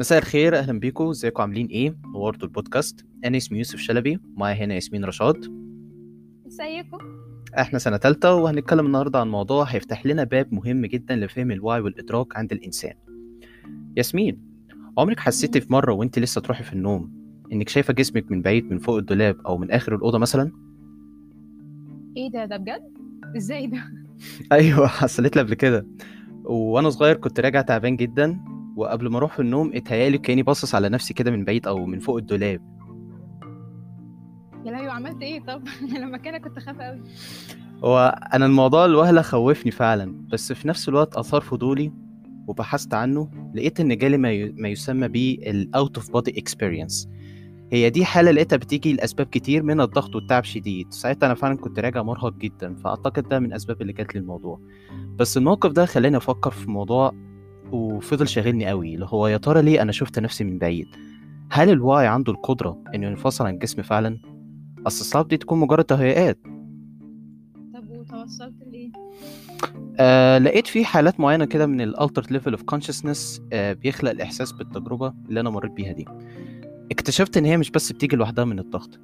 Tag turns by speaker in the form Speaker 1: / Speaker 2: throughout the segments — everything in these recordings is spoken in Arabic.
Speaker 1: مساء الخير أهلا بيكم. إزيكم؟ عاملين إيه؟ نورتوا البودكاست. أنا اسمي يوسف شلبي ومعايا هنا ياسمين رشاد.
Speaker 2: إزيكم؟
Speaker 1: إحنا سنة تالتة وهنتكلم النهاردة عن موضوع هيفتح لنا باب مهم جدا لفهم الوعي والإدراك عند الإنسان. ياسمين عمرك حسيتي في مرة وانت لسه تروحي في النوم إنك شايفة جسمك من بعيد من فوق الدولاب أو من آخر الأوضة مثلا؟
Speaker 2: إيه ده؟ ده بجد؟ إزاي ده؟
Speaker 1: أيوه حصلت لي قبل كده. وأنا صغير كنت راجع تعبان جدا وقبل ما أروح في النوم اتهيالي كاني باصص على نفسي كده من بعيد أو من فوق الدولاب.
Speaker 2: يا لهوي عملت إيه؟ طب لما كان كنت خايفة قوي
Speaker 1: هو أنا الموضوع الوهلة خوفني فعلا بس في نفس الوقت آثار فضولي وبحثت عنه لقيت إن جالي ما, ي... ما يسمى بيه ال out of body experience هي دي حالة لقيتها بتيجي لأسباب كتير من الضغط والتعب شديد. ساعتها أنا فعلا كنت راجع مرهق جدا فأعتقد ده من الأسباب اللي جات لي الموضوع. بس الموقف ده خلاني أفكر في موضوع وفضل شاغلني قوي اللي هو يا ترى ليه أنا شفت نفسي من بعيد؟ هل الوعي عنده القدرة إنه ينفصل عن الجسم فعلا؟ أصل صعب دي تكون مجرد تهيئات
Speaker 2: طب وتوصلت لإيه؟
Speaker 1: آه لقيت في حالات معينة كده من ال altered level of consciousness بيخلق الإحساس بالتجربة اللي أنا مريت بيها دي. اكتشفت إن هي مش بس بتيجي لوحدها من الضغط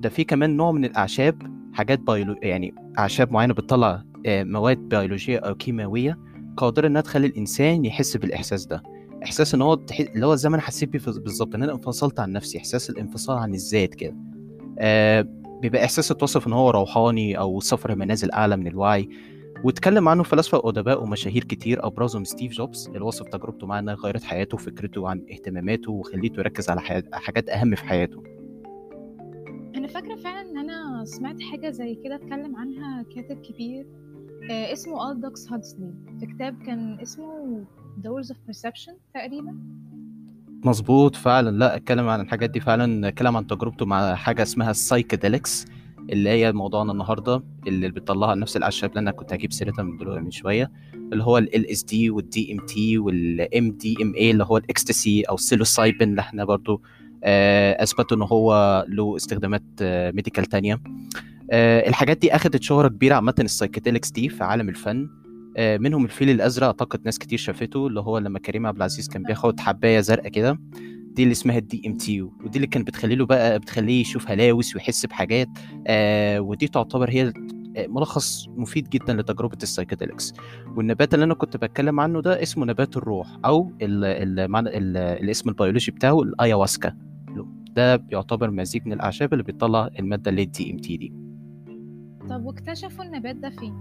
Speaker 1: ده في كمان نوع من الأعشاب حاجات biolo يعني أعشاب معينة بتطلع آه مواد بيولوجية أو كيماوية قادرة إنها تخلي الإنسان يحس بالإحساس ده. إحساس إن هو تح... اللي هو زي ما أنا حسيت بيه بالظبط إن أنا انفصلت عن نفسي إحساس الانفصال عن الذات كده. آه بيبقى إحساس اتوصف إن هو روحاني أو سفر منازل أعلى من الوعي. واتكلم عنه فلاسفة وأدباء ومشاهير كتير أبرزهم ستيف جوبز اللي وصف تجربته معاه إنها غيرت حياته وفكرته عن اهتماماته وخليته يركز على حي... حاجات أهم في حياته.
Speaker 2: أنا فاكرة فعلا إن أنا سمعت حاجة زي كده اتكلم عنها كاتب كبير. اسمه ألدوس هكسلي في كتاب كان اسمه Doors of Perception تقريبا.
Speaker 1: مظبوط فعلا. لا اتكلم عن الحاجات دي فعلا. اتكلم عن تجربته مع حاجة اسمها ال psychedelics اللي هي موضوعنا النهارده اللي بتطلعها نفس الأعشاب اللي أنا كنت هجيب سيرتها من دلوقتي من شوية اللي هو ال اس دي والدي ام تي والام دي ام اي اللي هو الاكستسي أو ال psilocybin اللي إحنا برضو آه، أثبتوا إن هو له استخدامات medical تانية. آه، الحاجات دي أخدت شهرة كبيرة عامة ال psychedelics دي في عالم الفن. آه، منهم الفيل الأزرق أعتقد ناس كتير شافته اللي هو لما كريم عبد العزيز كان بياخد حباية زرقاء كده. دي اللي اسمها ال DMT ودي اللي كانت بتخلي له بقى بتخليه يشوف هلاوس ويحس بحاجات. آه ودي تعتبر هي ملخص مفيد جدا لتجربة ال psychedelics والنبات اللي أنا كنت بتكلم عنه ده اسمه نبات الروح أو ال ال معنى ال الاسم البيولوجي بتاعه ال ayahuasca ده بيعتبر مزيج من الأعشاب اللي بيطلع المادة اللي ال DMT دي.
Speaker 2: طب واكتشفوا النبات ده فين؟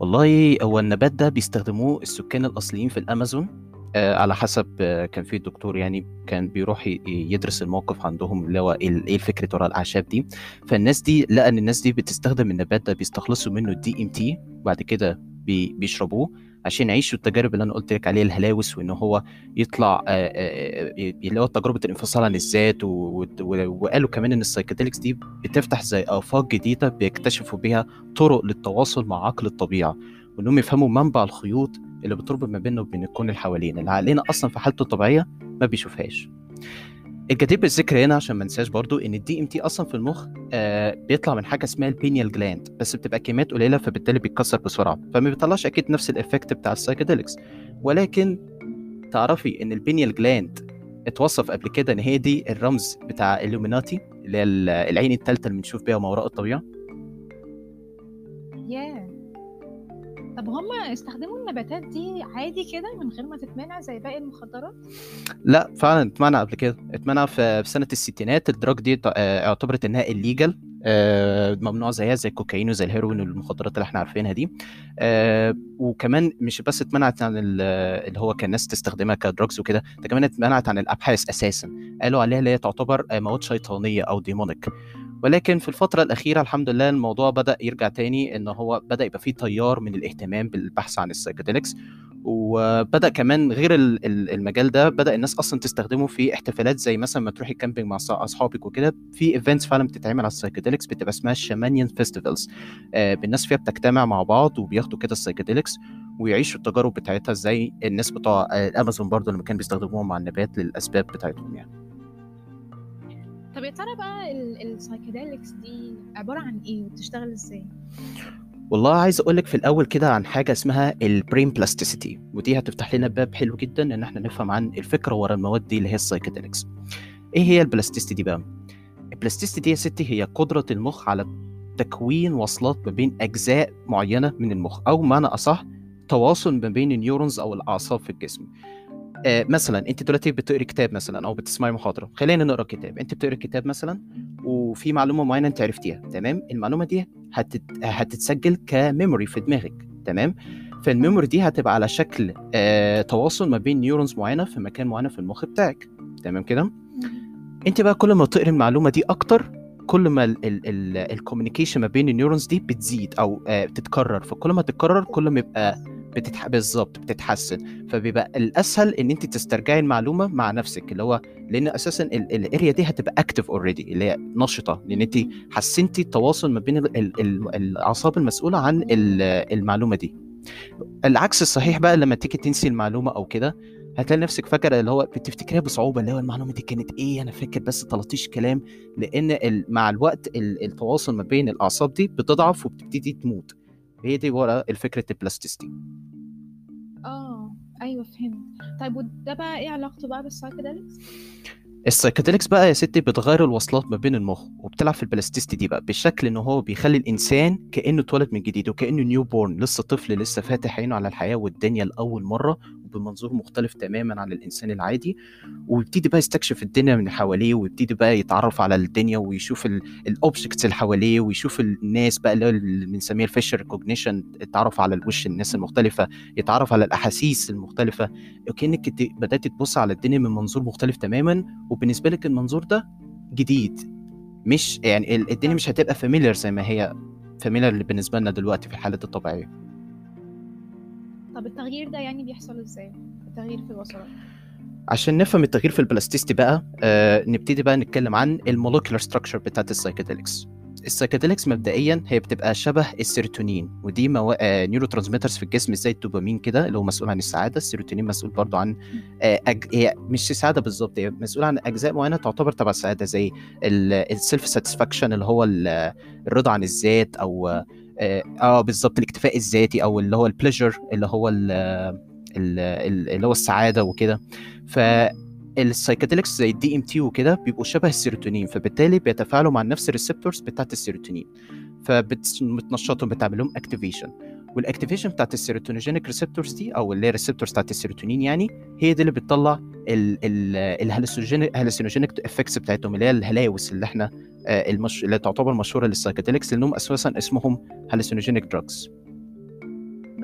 Speaker 1: والله هو النبات ده بيستخدموه السكان الأصليين في الأمازون. آه على حسب آه كان في دكتور يعني كان بيروح يدرس الموقف عندهم اللي هو إيه الفكرة ورا الأعشاب دي. فالناس دي لقى إن الناس دي بتستخدم النبات ده بيستخلصوا منه ال DMT وبعد كده بي بيشربوه. عشان يعيشوا التجارب اللي أنا قلت لك عليها الهلاوس وإن هو يطلع آه، آه، آه، اللي هو تجربة الانفصال عن الذات وقالوا كمان إن ال psychedelics دي بتفتح زي آفاق جديدة بيكتشفوا بيها طرق للتواصل مع عقل الطبيعة وانهم يفهموا منبع الخيوط اللي بتربط ما بيننا وبين الكون اللي حوالينا اللي عقلنا أصلا في حالته الطبيعية ما بيشوفهاش. الجدير بالذكر هنا عشان ما ننساش برضو إن ال DMT أصلا في المخ آه بيطلع من حاجة اسمها ال pineal gland بس بتبقى كميات قليلة فبالتالي بيتكسر بسرعة فما بيطلعش أكيد نفس ال effect بتاع ال psychedelics ولكن تعرفي إن ال pineal gland اتوصف قبل كده إن هي دي الرمز بتاع الإليوميناتي اللي هي ال- العين الثالثه اللي بنشوف بيها ما وراء الطبيعة؟
Speaker 2: ياه طب هما استخدموا النباتات دي عادي كده من غير ما تتمنع زي باقي المخدرات؟
Speaker 1: لا فعلا اتمنع قبل كده. اتمنع في سنة الستينات. ال drug دي آه، اعتبرت إنها illegal ممنوع زيها زي الكوكايين وزي الهيروين والمخدرات اللي إحنا عارفينها دي. آه، وكمان مش بس اتمنعت عن ال- اللي هو كان الناس تستخدمها ك drugs وكده ده كمان اتمنعت عن الأبحاث أساسا. قالوا عليها اللي هي تعتبر آه، مواد شيطانية أو demonic ولكن في الفترة الأخيرة الحمد لله الموضوع بدأ يرجع تاني إن هو بدأ يبقى فيه تيار من الاهتمام بالبحث عن ال psychedelics وبدأ كمان غير ال- ال- المجال ده بدأ الناس أصلا تستخدمه في احتفالات زي مثلا ما تروحي camping مع أصحابك وكده. في events فعلا بتتعمل على ال psychedelics بتبقى اسمها festivals آه الناس فيها بتجتمع مع بعض وبياخدوا كده ال psychedelics ويعيشوا التجارب بتاعتها زي الناس بتوع آه، الامازون برضو لما كانوا بيستخدموهم مع النبات للأسباب بتاعتهم يعني.
Speaker 2: طب يا ترى بقى ال psychedelics دي عبارة عن إيه؟ وبتشتغل إزاي؟
Speaker 1: والله عايز أقول لك في الأول كده عن حاجة اسمها ال brain plasticity ودي هتفتح لنا باب حلو جدا إن إحنا نفهم عن الفكرة ورا المواد دي اللي هي ال psychedelics إيه هي ال plasticity دي بقى؟ ال plasticity دي يا ستي هي قدرة المخ على تكوين وصلات ما بين أجزاء معينة من المخ أو معنى أصح تواصل ما بين ال neurons أو الأعصاب في الجسم. آه مثلا أنت دلوقتي بتقري كتاب مثلا أو بتسمعي محاضرة خلينا نقرأ كتاب. أنت بتقري كتاب مثلا وفي معلومة معينة أنت عرفتيها تمام؟ المعلومة دي هتت... هتتسجل ك memory في دماغك تمام؟ فال memory دي هتبقى على شكل آه تواصل ما بين neurons معينة في مكان معين في المخ بتاعك تمام كده؟ أنت بقى كل ما تقري المعلومة دي أكتر كل ما ال communication ما بين ال neurons دي بتزيد أو آه بتتكرر. فكل ما تتكرر كل ما يبقى بتتح... بالظبط بتتحسن. فبيبقى الأسهل إن أنت تسترجعي المعلومة مع نفسك اللي هو لأن أساسا ال area دي هتبقى active already اللي هي نشطة لأن أنت حسنتي التواصل ما بين ال... ال... ال... الأعصاب المسؤولة عن ال... المعلومة دي. العكس الصحيح بقى لما تيجي تنسي المعلومة أو كده هتلاقي نفسك فاكره اللي هو بتفتكريها بصعوبة اللي هو المعلومة دي كانت إيه؟ أنا فاكر بس تلاطيش كلام لأن. مع الوقت ال... التواصل ما بين الأعصاب دي بتضعف وبتبتدي تموت. هي دي ورا الفكرة ال
Speaker 2: plasticity. آه أيوه فهمت. طيب وده بقى إيه علاقته بقى بال
Speaker 1: psychedelics؟ ال psychedelics بقى يا ستي بتغير الوصلات ما بين المخ وبتلعب في ال plasticity دي بقى بالشكل إن هو بيخلي الإنسان كأنه اتولد من جديد وكأنه newborn لسه طفل لسه فاتح عينه على الحياة والدنيا لأول مرة وبمنظور مختلف تماما عن الإنسان العادي. ويبتدي بقى يستكشف الدنيا من حواليه ويبتدي بقى يتعرف على الدنيا ويشوف ال objects اللي حواليه ويشوف الناس بقى اللي بنسميها ال facial recognition يتعرف على الوش الناس المختلفة يتعرف على الأحاسيس المختلفة. وكأنك بدأت تبص على الدنيا من منظور مختلف تماما وبالنسبة لك المنظور ده جديد مش يعني الدنيا مش هتبقى familiar زي ما هي familiar بالنسبة لنا دلوقتي في الحالات الطبيعية.
Speaker 2: طب التغيير ده يعني بيحصل إزاي؟ التغيير في الوصلات
Speaker 1: عشان نفهم التغيير في ال plasticity بقى آه نبتدي بقى نتكلم عن ال molecular structure بتاعت ال psychedelics ال psychedelics مبدئيا هي بتبقى شبه السيروتونين ودي مو... آه neurotransmitters في الجسم زي الدوبامين كده اللي هو مسؤول عن السعادة السيروتونين مسؤول برضو عن آه أج... هي مش السعاده بالظبط هي مسؤول عن أجزاء معينة تعتبر تبع السعاده زي ال self satisfaction اللي هو الرضا عن الذات أو آه, آه بالظبط الاكتفاء الذاتي أو اللي هو ال pleasure اللي هو ال ال اللي هو السعادة وكده. ف ال psychedelics زي ال DMT وكده بيبقوا شبه السيروتونين فبالتالي بيتفاعلوا مع نفس ال receptors بتاعت السيروتونين فبتنشطهم بتعمل لهم activation وال activation بتاعت ال serotonergic receptors دي أو اللي هي ال receptors بتاعت السيروتونين يعني هي دي اللي بتطلع ال hallucinogenic effects بتاعتهم اللي هي الهلاوس اللي إحنا المش... اللي تعتبر مشهورة لل psychedelics لأنهم أساسا اسمهم hallucinogenic drugs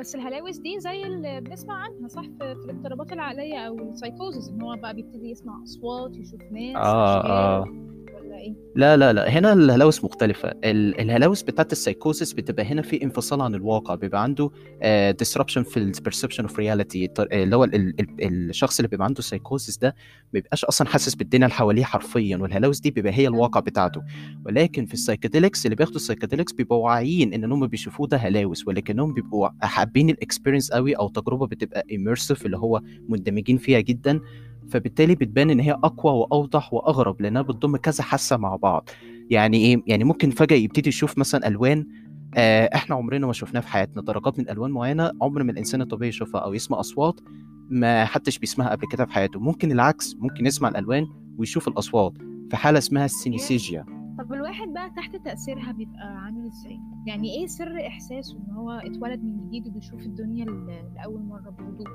Speaker 2: بس الهلاوس دي زي اللي بنسمع عنها صح؟ في, في الاضطرابات العقلية أو السايكوزز إن هو بقى بيبتدي يسمع أصوات يشوف ناس
Speaker 1: آه
Speaker 2: آه. إيه؟
Speaker 1: لا لا لا. هنا الهلاوس مختلفة. الهلاوس بتاعت السايكوسيس بتبقى هنا في انفصال عن الواقع بيبقى عنده disruption في ال perception of reality اللي هو ال ال الشخص اللي بيبقى عنده سايكوسيس ده ما بيبقاش أصلا حاسس بالدنيا اللي حواليه حرفيا والهلاوس دي بيبقى هي الواقع بتاعته. ولكن في ال psychedelics اللي بياخدوا ال psychedelics بيبقوا واعيين إن هم بيشوفوه ده هلاوس ولكنهم بيبقوا حابين ال experience قوي أو تجربة بتبقى immersive اللي هو مندمجين فيها جدا. فبالتالي بتبان إن هي أقوى وأوضح وأغرب لأنها بتضم كذا حاسة مع بعض. يعني إيه؟ يعني ممكن فجأة يبتدي يشوف مثلا ألوان آه إحنا عمرنا ما شفناها في حياتنا. درجات من ألوان معينة عمر ما الإنسان الطبيعي يشوفها أو يسمع أصوات ما حدش بيسمعها قبل كده في حياته. ممكن العكس ممكن يسمع الألوان ويشوف الأصوات. في حالة اسمها ال synesthesia.
Speaker 2: طب الواحد بقى تحت تأثيرها بيبقى عامل إزاي؟ يعني إيه سر إحساسه إن هو اتولد من جديد وبيشوف الدنيا لأول مرة بوضوح؟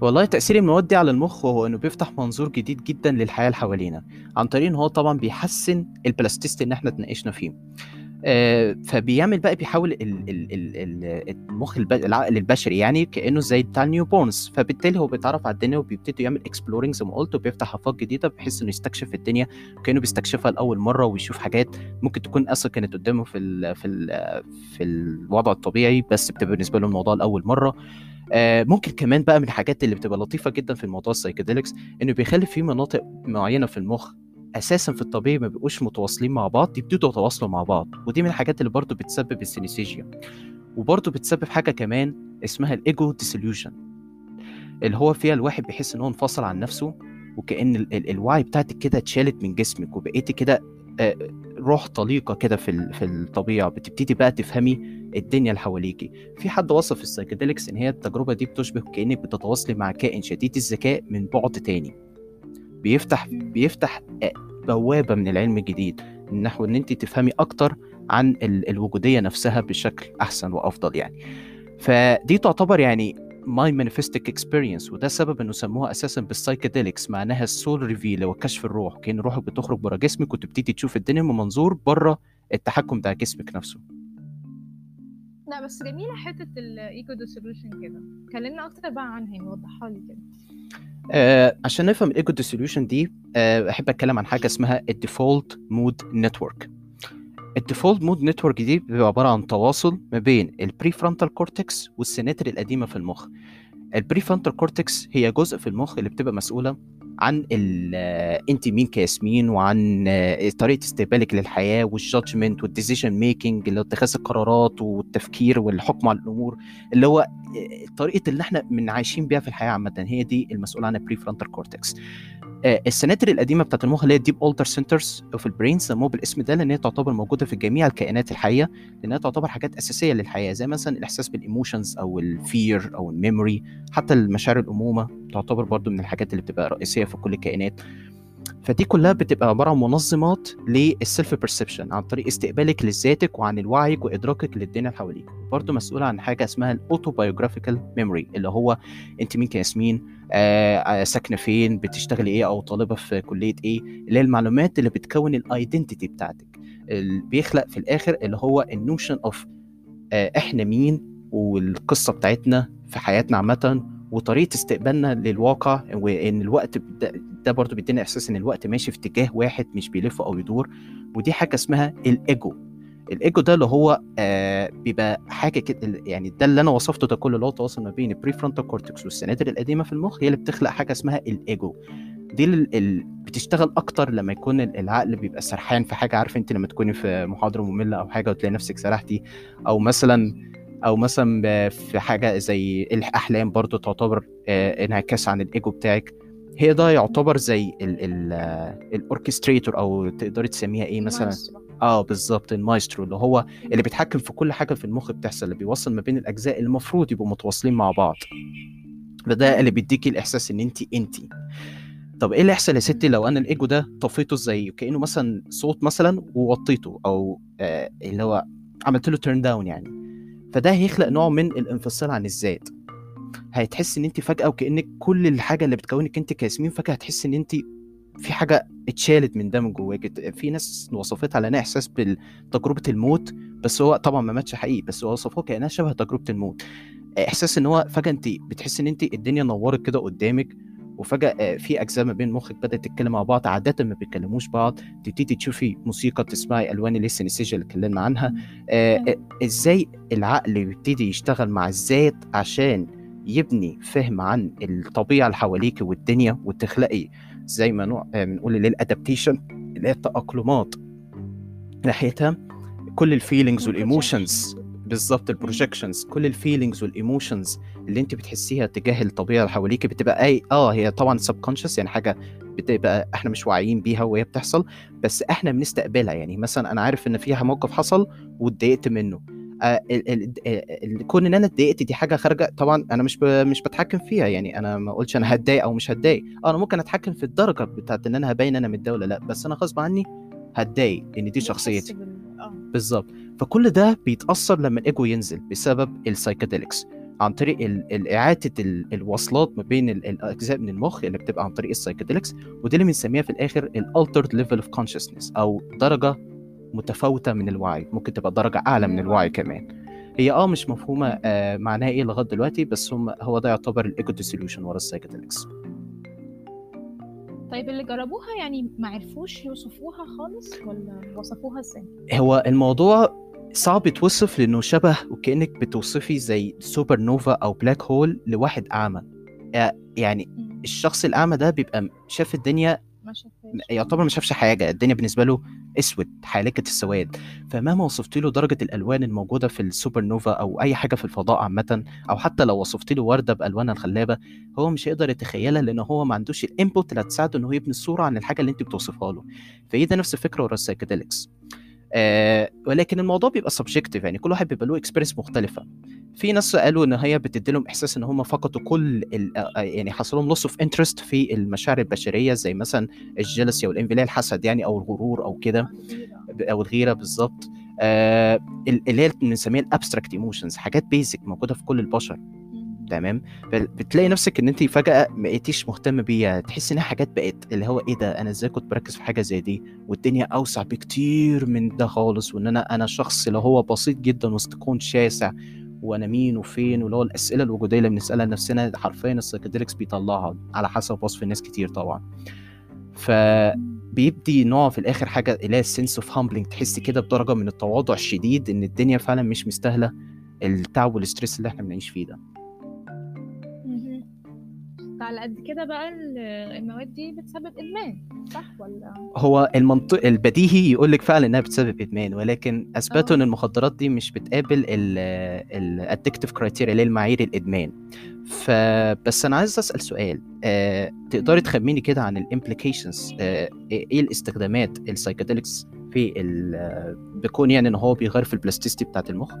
Speaker 1: والله تأثير المواد دي على المخ هو إنه بيفتح منظور جديد جدا للحياة اللي حوالينا عن طريق إن هو طبعا بيحسن ال plasticity اللي إحنا اتناقشنا فيه. آه فبيعمل بقى بيحول ال ال ال المخ الب... العقل البشري يعني كأنه زي بتاع ال newborns فبالتالي هو بيتعرف على الدنيا وبيبتدي يعمل exploring زي ما قلت وبيفتح آفاق جديدة بحيث إنه يستكشف الدنيا كانه بيستكشفها لأول مرة ويشوف حاجات ممكن تكون أصلا كانت قدامه في ال في ال في الوضع الطبيعي بس بتبقى بالنسبة له الموضوع لأول مرة. آه ممكن كمان بقى من الحاجات اللي بتبقى لطيفة جدا في الموضوع ال psychedelics إنه بيخلي في مناطق معينة في المخ أساسا في الطبيعي ما بيبقوش متواصلين مع بعض يبتدوا يتواصلوا مع بعض ودي من الحاجات اللي برضو بتسبب ال synesthesia وبرضو بتسبب حاجة كمان اسمها ال ego dissolution اللي هو فيها الواحد بيحس إن هو انفصل عن نفسه وكأن ال ال الوعي بتاعتك كده اتشالت من جسمك وبقيتي كده آه روح طليقة كده في في الطبيعة بتبتدي بقى تفهمي الدنيا اللي حواليكي. في حد وصف السايكيديليكس إن هي التجربة دي بتشبه كأنك بتتواصلي مع كائن شديد الذكاء من بعد تاني. بيفتح بيفتح بوابة من العلم الجديد نحو إن أنت تفهمي أكتر عن ال- الوجودية نفسها بشكل أحسن وأفضل يعني. فدي تعتبر يعني mind manifesting experience وده سبب إنه سموها أساسا بال psychedelics معناها ال soul reveal هو كشف الروح. كأن روحك بتخرج بره جسمك وتبتدي تشوف الدنيا من منظور بره التحكم بتاع جسمك نفسه.
Speaker 2: لا بس جميلة حتة ال ego dissolution كده. كلمنا أكتر بقى عنها يعني وضحها لي كده.
Speaker 1: آه عشان نفهم ال ego dissolution دي آه أحب أتكلم عن حاجة اسمها ال default mode network ال default mode network دي بيبقى عبارة عن تواصل ما بين ال prefrontal cortex والسناتر القديمة في المخ. ال prefrontal cortex هي جزء في المخ اللي بتبقى مسؤولة عن آه، انت مين كياسمين وعن آه، طريقة استقبالك للحياة وال judgement وال decision making اللي هو اتخاذ القرارات والتفكير والحكم على الأمور اللي هو آه، طريقة اللي إحنا من عايشين بيها في الحياة عامة هي دي المسؤولة عن ال prefrontal cortex السناتر القديمة بتاعت المخ اللي هي ال deep older centers في ال brain سموه بالاسم ده لأن هي تعتبر موجودة في جميع الكائنات الحية لانها تعتبر حاجات أساسية للحياة زي مثلا الإحساس بال emotions أو ال fear أو ال memory حتى المشاعر الأمومة تعتبر برضو من الحاجات اللي بتبقى رئيسية في كل الكائنات. فدي كلها بتبقى عبارة عن منظمات لل self perception عن طريق استقبالك لذاتك وعن الوعي وإدراكك للدنيا اللي حواليك. برضه مسؤوله عن حاجة اسمها ال autobiographical memory اللي هو أنت مين كياسمين آه آه، ساكنة فين بتشتغلي إيه أو طالبة في كلية إيه اللي هي المعلومات اللي بتكون ال identity بتاعتك. اللي بيخلق في الآخر اللي هو ال notion of إحنا مين والقصة بتاعتنا في حياتنا عامة وطريقة استقبالنا للواقع وإن الوقت ده, برضه بيدينا إحساس إن الوقت ماشي في اتجاه واحد مش بيلف أو يدور ودي حاجة اسمها الإيجو. الإيجو ده اللي هو آه بيبقى حاجة كده يعني ده اللي أنا وصفته ده كله اللي هو التواصل ما بين ال prefrontal cortex وال centers القديمة في المخ هي اللي بتخلق حاجة اسمها الإيجو. دي ال... ال... بتشتغل أكتر لما يكون ال- العقل بيبقى سرحان في حاجة عارفه أنت لما تكوني في محاضرة مملة أو حاجة وتلاقي نفسك سرحتي أو مثلا أو مثلا في حاجة زي الأحلام برضو تعتبر آه، انعكاس عن الإيجو بتاعك. هي ده يعتبر زي ال orchestrator أو تقدري تسميها إيه مثلا. آه بالظبط المايسترو اللي هو اللي بيتحكم في كل حاجة في المخ بتحصل اللي بيوصل ما بين الأجزاء اللي المفروض يبقوا متواصلين مع بعض. فده اللي بيديكي الإحساس إن انت انت. طب إيه اللي يحصل يا ستي لو أنا الإيجو ده طفيته زي كأنه مثلا صوت مثلا ووطيته أو آه اللي هو عملت له turn down يعني. فده هيخلق نوع من الانفصال عن الذات. هتحس إن انت فجأة وكأنك كل الحاجة اللي بتكونك انت كياسمين فجأة هتحس إن انت في حاجة اتشالت من ده من جواك. في ناس وصفتها على إنها إحساس بتجربه الموت بس هو طبعا ما ماتش حقيقي بس هو وصفوها كأنها شبه تجربة الموت. إحساس إن هو فجأة انت بتحس إن انت الدنيا نورت كده قدامك وفجأة آه، في أجزاء ما بين مخك بدأت تتكلم مع بعض عادة ما بيتكلموش بعض. تبتدي تشوفي موسيقى تسمعي ألوان السينستيجيا اللي اتكلمنا عنها. آه، آه، إزاي العقل بيبتدي يشتغل مع الذات عشان يبني فهم عن الطبيعة اللي حواليك والدنيا؟ وتخلقي زي ما بنقول اللي الادابتيشن اللي هي التأقلمات. ناحيتها كل ال feelings وال emotions بالظبط ال projections كل ال feelings وال emotions اللي انت بتحسيها تجاه الطبيعة اللي حواليك بتبقى أي آه هي طبعا subconscious يعني حاجة بتبقى إحنا مش واعيين بيها وهي بتحصل بس إحنا بنستقبلها. يعني مثلا أنا عارف إن فيها موقف حصل واتضايقت منه. آه ال- كون إن أنا اتضايقت دي حاجة خارجة طبعا أنا مش. مش بتحكم فيها. يعني أنا ما اقولش أنا هتضايق أو مش هتضايق. آه أنا ممكن أتحكم في الدرجة بتاعت إن أنا هبين أنا متضايق ولا لأ بس أنا غصب عني هتضايق لأن دي شخصيتي. بالظبط. فكل ده بيتأثر لما الايجو ينزل بسبب ال psychedelics عن طريق إعادة ال- الوصلات ما بين ال- الأجزاء من المخ اللي بتبقى عن طريق ال psychedelics ودي اللي بنسميها في الآخر ال altered level of consciousness أو درجة متفاوتة من الوعي. ممكن تبقى درجة أعلى من الوعي كمان. هي آه مش مفهومة آه معناها إيه لغاية دلوقتي بس هم هو ده يعتبر ال ego dissolution ورا ال psychedelics
Speaker 2: طيب اللي جربوها يعني ما عرفوش يوصفوها خالص ولا وصفوها إزاي؟
Speaker 1: هو الموضوع صعب يتوصف لأنه شبه وكأنك بتوصفي زي سوبر نوفا أو black hole لواحد أعمى آه، يعني. الشخص الأعمى ده بيبقى شاف الدنيا
Speaker 2: ما شافهاش.
Speaker 1: يعتبر ما شافش حاجة الدنيا بالنسبة له أسود حالكة السواد. فمهما وصفت له درجة الألوان الموجودة في السوبر نوفا أو أي حاجة في الفضاء عامة أو حتى لو وصفت له وردة بألوانها الخلابة هو مش هيقدر يتخيلها لأن هو ما عندوش ال input اللي هتساعده إن هو يبني الصورة عن الحاجة اللي أنت بتوصفها له. فهي ده نفس الفكرة ورا ال psychedelics آه ولكن الموضوع بيبقى subjective يعني كل واحد بيبقى له experience مختلفة. في ناس قالوا إن هي بتدي لهم إحساس إن هم فقدوا كل ال- آه، يعني حصل لهم loss of interest في المشاعر البشرية زي مثلا ال jealousy أو هي الحسد يعني أو الغرور أو كده أو الغيرة بالظبط. آه ال- اللي هي بنسميها ال abstract emotions حاجات basic موجودة في كل البشر. تمام؟ بتلاقي نفسك إن انت فجأة ما بقيتيش مهتم بيها تحس إنها حاجات بقت اللي هو إيه ده أنا إزاي كنت بركز في حاجة زي دي؟ والدنيا أوسع بكتير من ده خالص وإن أنا أنا شخص اللي هو بسيط جدا وسط كون شاسع وأنا مين وفين واللي هو الأسئلة الوجودية اللي بنسألها لنفسنا حرفيا ال psychedelics بيطلعها على حسب وصف الناس كتير طبعا. فبيدي نوع في الآخر حاجة اللي هي ال sense of humbling تحس كده بدرجة من التواضع الشديد إن الدنيا فعلا مش مستاهلة التعب وال stress اللي إحنا بنعيش فيه ده.
Speaker 2: فعلى قد كده بقى ال- المواد دي بتسبب إدمان صح ولا؟
Speaker 1: هو المنطق البديهي يقول لك فعلا إنها بتسبب إدمان ولكن أثبتوا
Speaker 2: آه.
Speaker 1: إن المخدرات دي مش بتقابل ال addictive criteria اللي هي المعايير الإدمان. فبس أنا عايز أسأل سؤال أه تقدري تخميني كده عن ال implications أه إيه الاستخدامات ال psychedelics في كون يعني إن هو بيغير في ال plasticity بتاعت المخ؟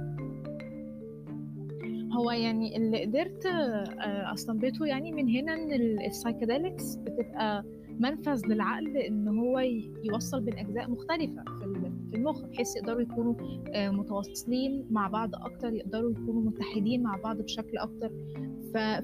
Speaker 2: هو يعني اللي قدرت آه، أستنبطه يعني من هنا إن ال- psychedelics بتبقى منفذ للعقل إن هو يوصل بين أجزاء مختلفة في المخ بحيث يقدروا يكونوا آه، متواصلين مع بعض أكتر يقدروا يكونوا متحدين مع بعض بشكل أكتر.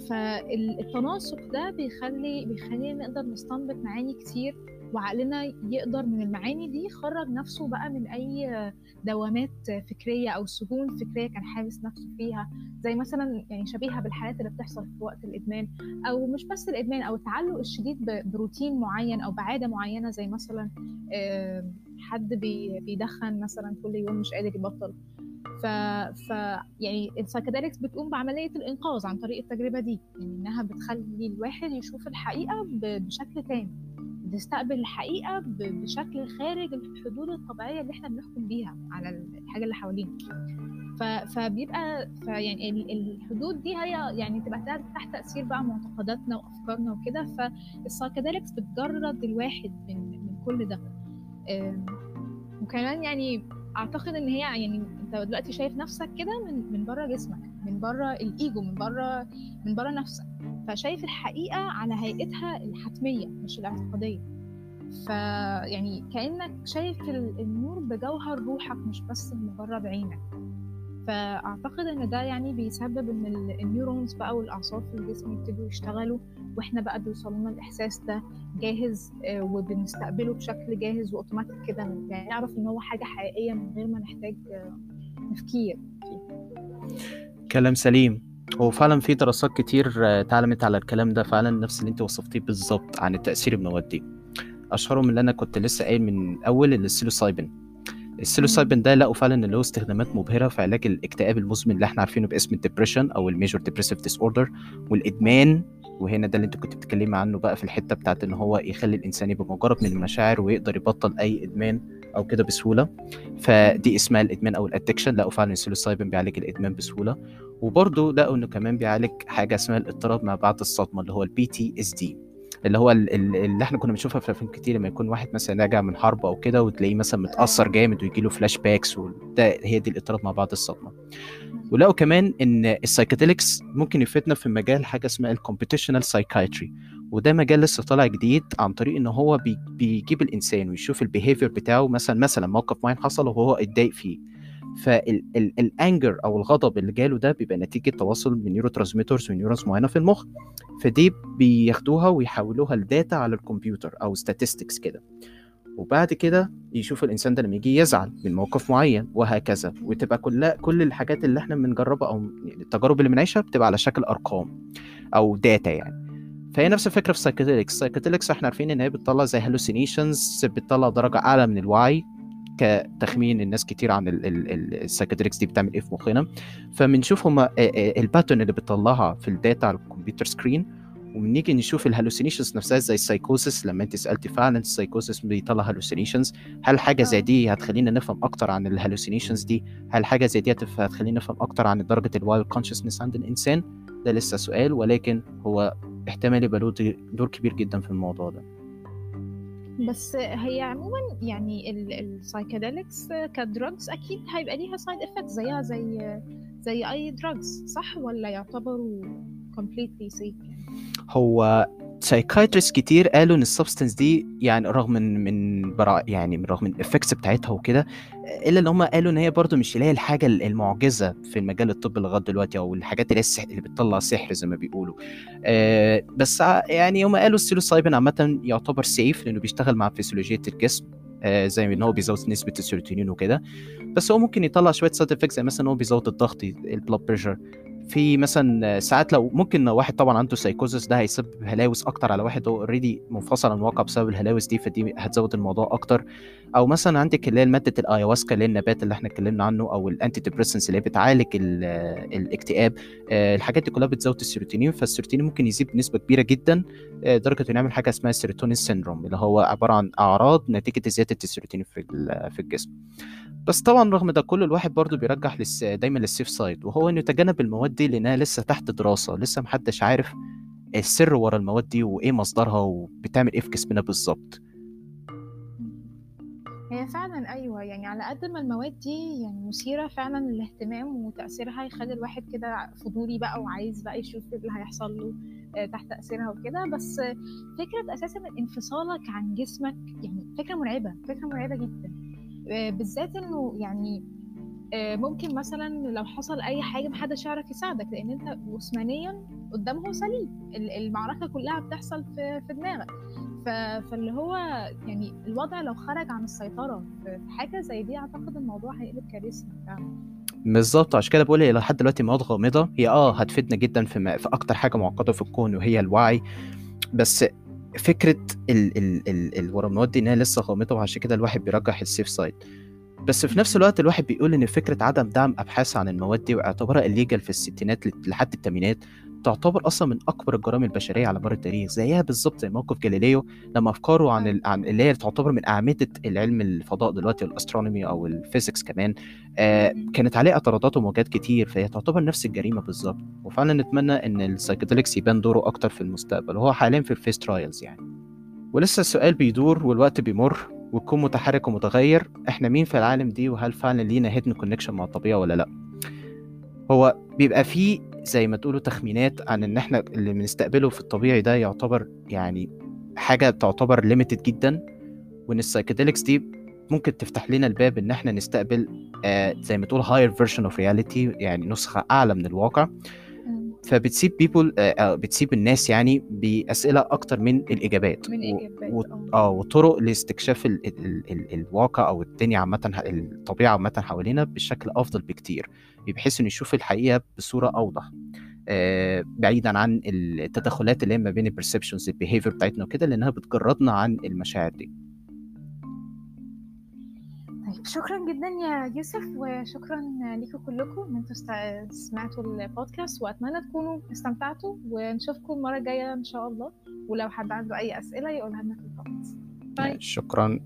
Speaker 2: فالتناسق ده بيخلي بيخلينا نقدر نستنبط معاني كتير وعقلنا يقدر من المعاني دي يخرج نفسه بقى من أي دوامات فكرية أو سجون فكرية كان حابس نفسه فيها زي مثلا يعني شبيهة بالحالات اللي بتحصل في وقت الإدمان أو مش بس الإدمان أو التعلق الشديد بروتين معين أو بعادة معينة زي مثلا حد بي- بيدخن مثلا كل يوم مش قادر يبطل. ف, ف يعني ال psychedelics بتقوم بعملية الإنقاذ عن طريق التجربة دي يعني إنها بتخلي الواحد يشوف الحقيقة بشكل تام. بتستقبل الحقيقة بشكل خارج الحدود الطبيعية اللي إحنا بنحكم بيها على الحاجة اللي حوالينا. فبيبقى فيعني ال- الحدود دي هي يعني تبقى تحت تأثير بقى معتقداتنا وأفكارنا وكده. فال psychedelics بتجرد الواحد من من كل ده. وكمان يعني أعتقد إن هي يعني أنت دلوقتي شايف نفسك كده من من بره جسمك من بره الايجو من بره من بره نفسك. فشايف الحقيقة على هيئتها الحتمية مش الاعتقادية. فيعني كأنك شايف ال- النور بجوهر روحك مش بس بمجرد عينك. فأعتقد إن ده يعني بيسبب ال- النيورونز بقى والأعصاب في الجسم يبتدوا يشتغلوا وإحنا بقى بيوصل لنا الإحساس ده جاهز آه، وبنستقبله بشكل جاهز وأوتوماتيك كده يعني نعرف إن هو حاجة حقيقية من غير ما نحتاج آه، تفكير
Speaker 1: كلام سليم. هو فعلا في دراسات كتير آه، اتعلمت على الكلام ده فعلا نفس اللي انت وصفتيه بالظبط عن التأثير المواد دي. أشهرهم اللي أنا كنت لسه قايل من اول ال psilocybin. ال psilocybin ده لقوا فعلا إن له استخدامات مبهرة في علاج الاكتئاب المزمن اللي إحنا عارفينه باسم ال depression أو ال major depressive disorder والإدمان. وهنا ده اللي انت كنت بتتكلمي عنه بقى في الحتة بتاعت إن هو يخلي الإنسان يبقى مجرد من المشاعر ويقدر يبطل أي إدمان أو كده بسهولة. فدي اسمها الإدمان أو ال addiction لقوا فعلا ال psilocybin بيعالج الإدمان بسهولة. وبرضه لقوا إنه كمان بيعالج حاجة اسمها الاضطراب ما بعد الصدمة اللي هو ال PTSD اللي هو ال- ال- اللي إحنا كنا بنشوفها في أفلام كتير لما يكون واحد مثلا راجع من حرب أو كده وتلاقيه مثلا متأثر جامد ويجي له flashbacks وده هي دي الاضطراب ما بعد الصدمة. ولقوا كمان إن ال psychedelics ممكن يفيدنا في مجال حاجة اسمها ال computational psychiatry وده مجال لسه طالع جديد عن طريق إن هو بي- بيجيب الإنسان ويشوف ال behavior بتاعه مثلا مثلا موقف معين حصل وهو اتضايق فيه. فال anger أو الغضب اللي جاله ده بيبقى نتيجة تواصل من neurotransmitters و neurons معينة في المخ فدي بياخدوها ويحولوها ل data على الكمبيوتر أو statistics كده. وبعد كده يشوف الإنسان ده لما يجي يزعل من موقف معين وهكذا. وتبقى كلها كل الحاجات اللي إحنا بنجربها أو التجارب اللي بنعيشها بتبقى على شكل أرقام أو data يعني. فهي نفس الفكرة في ال psychedelics ال psychedelics إحنا عارفين إن هي بتطلع زي hallucinations بتطلع درجة أعلى من الوعي. كتخمين الناس كتير عن ال psychedelics دي بتعمل إيه في مخنا. فبنشوف هما ال pattern اللي بتطلعها في ال data على ال computer screen ونيجي نشوف ال hallucinations نفسها زي السايكوسيس لما انت سألتي فعلا السايكوسيس بيطلع hallucinations هل حاجة زي
Speaker 2: آه.
Speaker 1: دي هتخلينا نفهم أكتر عن ال hallucinations دي؟ هل حاجة زي دي هتخلينا نفهم أكتر عن درجة ال wild consciousness عند الإنسان؟ ده لسه سؤال ولكن هو احتمال يبقى له دور كبير جدا في الموضوع ده.
Speaker 2: بس هي عموما يعني ال psychedelics ك drugs أكيد هيبقى ليها side effect زيها زي زي أي drugs صح؟ ولا يعتبروا completely safe
Speaker 1: هو psychiatrist كتير قالوا إن ال substance دي يعني رغم من برا يعني من رغم ال effects بتاعتها وكده إلا إن هم قالوا إن هي برضو مش اللي هي الحاجة المعجزة في المجال الطبي لغاية دلوقتي أو الحاجات اللي هي. اللي بتطلع سحر زي ما بيقولوا آه بس يعني هم قالوا ال psilocybin عامة يعتبر safe لأنه بيشتغل مع فسيولوجيه الجسم آه زي إن هو بيزود نسبة السيروتونين وكده بس هو ممكن يطلع شوية side effects زي مثلا هو بيزود الضغط ال blood pressure في مثلا ساعات لو ممكن واحد طبعا عنده سايكوزس ده هيسبب هلاوس أكتر على واحد هو already منفصل عن الواقع بسبب الهلاوس دي فدي هتزود الموضوع أكتر. أو مثلا عندك اللي هي مادة ال ayahuasca اللي هي النبات اللي إحنا اتكلمنا عنه أو ال antidepressants اللي هي بتعالج ال- الاكتئاب. آه، الحاجات دي كلها بتزود ال serotonin فال serotonin ممكن يزيد بنسبة كبيرة جدا آه، لدرجه إنه يعمل حاجة اسمها ال serotonin syndrome اللي هو عبارة عن أعراض نتيجة زيادة السيروتونين في في الجسم. بس طبعا رغم ده كله الواحد برضو بيرجح للس... دايما لل safe side وهو إنه يتجنب المواد دي لأنها لسه تحت دراسة لسه محدش عارف السر ورا المواد دي وإيه مصدرها وبتعمل إيه في جسمنا بالظبط.
Speaker 2: هي فعلا أيوه يعني على قد ما المواد دي يعني مثيرة فعلا للاهتمام وتأثيرها يخلي الواحد كده فضولي بقى وعايز بقى يشوف اللي هيحصل له آه، تحت تأثيرها وكده. بس فكرة أساسا إنفصالك عن جسمك يعني فكرة مرعبة فكرة مرعبة جدا. بالذات إنه يعني آه، ممكن مثلا لو حصل أي حاجة محدش يعرف يساعدك لأن أنت جسمانيا قدامه سليم ال- المعركة كلها بتحصل في في دماغك. فاللي هو يعني الوضع لو خرج عن السيطرة في حاجة زي دي أعتقد الموضوع هيقلب كارثة فعلا.
Speaker 1: بالظبط عشان كده بقول هي لحد دلوقتي مواد غامضه هي آه هتفيدنا جدا في. في أكتر حاجة معقدة في الكون وهي الوعي. بس فكرة ال ال ال ال ورا المواد دي انها لسه غامضة وعشان كده الواحد بيرجح ال safe side بس في نفس الوقت الواحد بيقول إن فكرة عدم دعم أبحاث عن المواد دي وإعتبارها illegal في الستينات لحد الثمانينات تعتبر أصلا من أكبر الجرائم البشرية على مر التاريخ زيها بالظبط زي موقف جاليليو لما أفكاره عن, ال... عن اللي هي تعتبر من أعمدة العلم الفضاء دلوقتي ال astronomy أو ال physics كمان. آه. كانت عليه اعتراضات ومواجهات كتير فهي تعتبر نفس الجريمة بالظبط. وفعلا نتمنى إن ال psychedelics يبان دوره أكتر في المستقبل وهو حاليا في ال phase trials يعني. ولسه السؤال بيدور والوقت بيمر والكون متحرك ومتغير إحنا مين في العالم دي؟ وهل فعلا لينا hidden connection مع الطبيعة ولا لأ؟ هو بيبقى فيه زي ما تقولوا تخمينات عن إن إحنا اللي بنستقبله في الطبيعي ده يعتبر يعني حاجة تعتبر limited جدا وإن ال psychedelics دي ممكن تفتح لنا الباب إن إحنا نستقبل آه زي ما تقول higher version of reality يعني نسخة أعلى من الواقع. فبتسيب people آه بتسيب الناس يعني بأسئلة أكتر من الإجابات
Speaker 2: من اجابات
Speaker 1: و-
Speaker 2: آه.
Speaker 1: آه وطرق لاستكشاف ال ال ال الواقع أو الدنيا عامة الطبيعة عامة حوالينا بشكل أفضل بكتير. بحيث إنه يشوف الحقيقة بصورة أوضح آه بعيدا عن التدخلات اللي هي ما بين ال perceptions ال behavior بتاعتنا وكده لأنها بتجردنا عن المشاعر دي.
Speaker 2: طيب شكرا جدا يا يوسف وشكرا ليكم كلكم إن أنتم سمعتوا البودكاست وأتمنى تكونوا استمتعتوا ونشوفكم المره الجايه إن شاء الله. ولو حد عنده أي أسئلة يقولها لنا في الكومنتس.
Speaker 1: شكرا.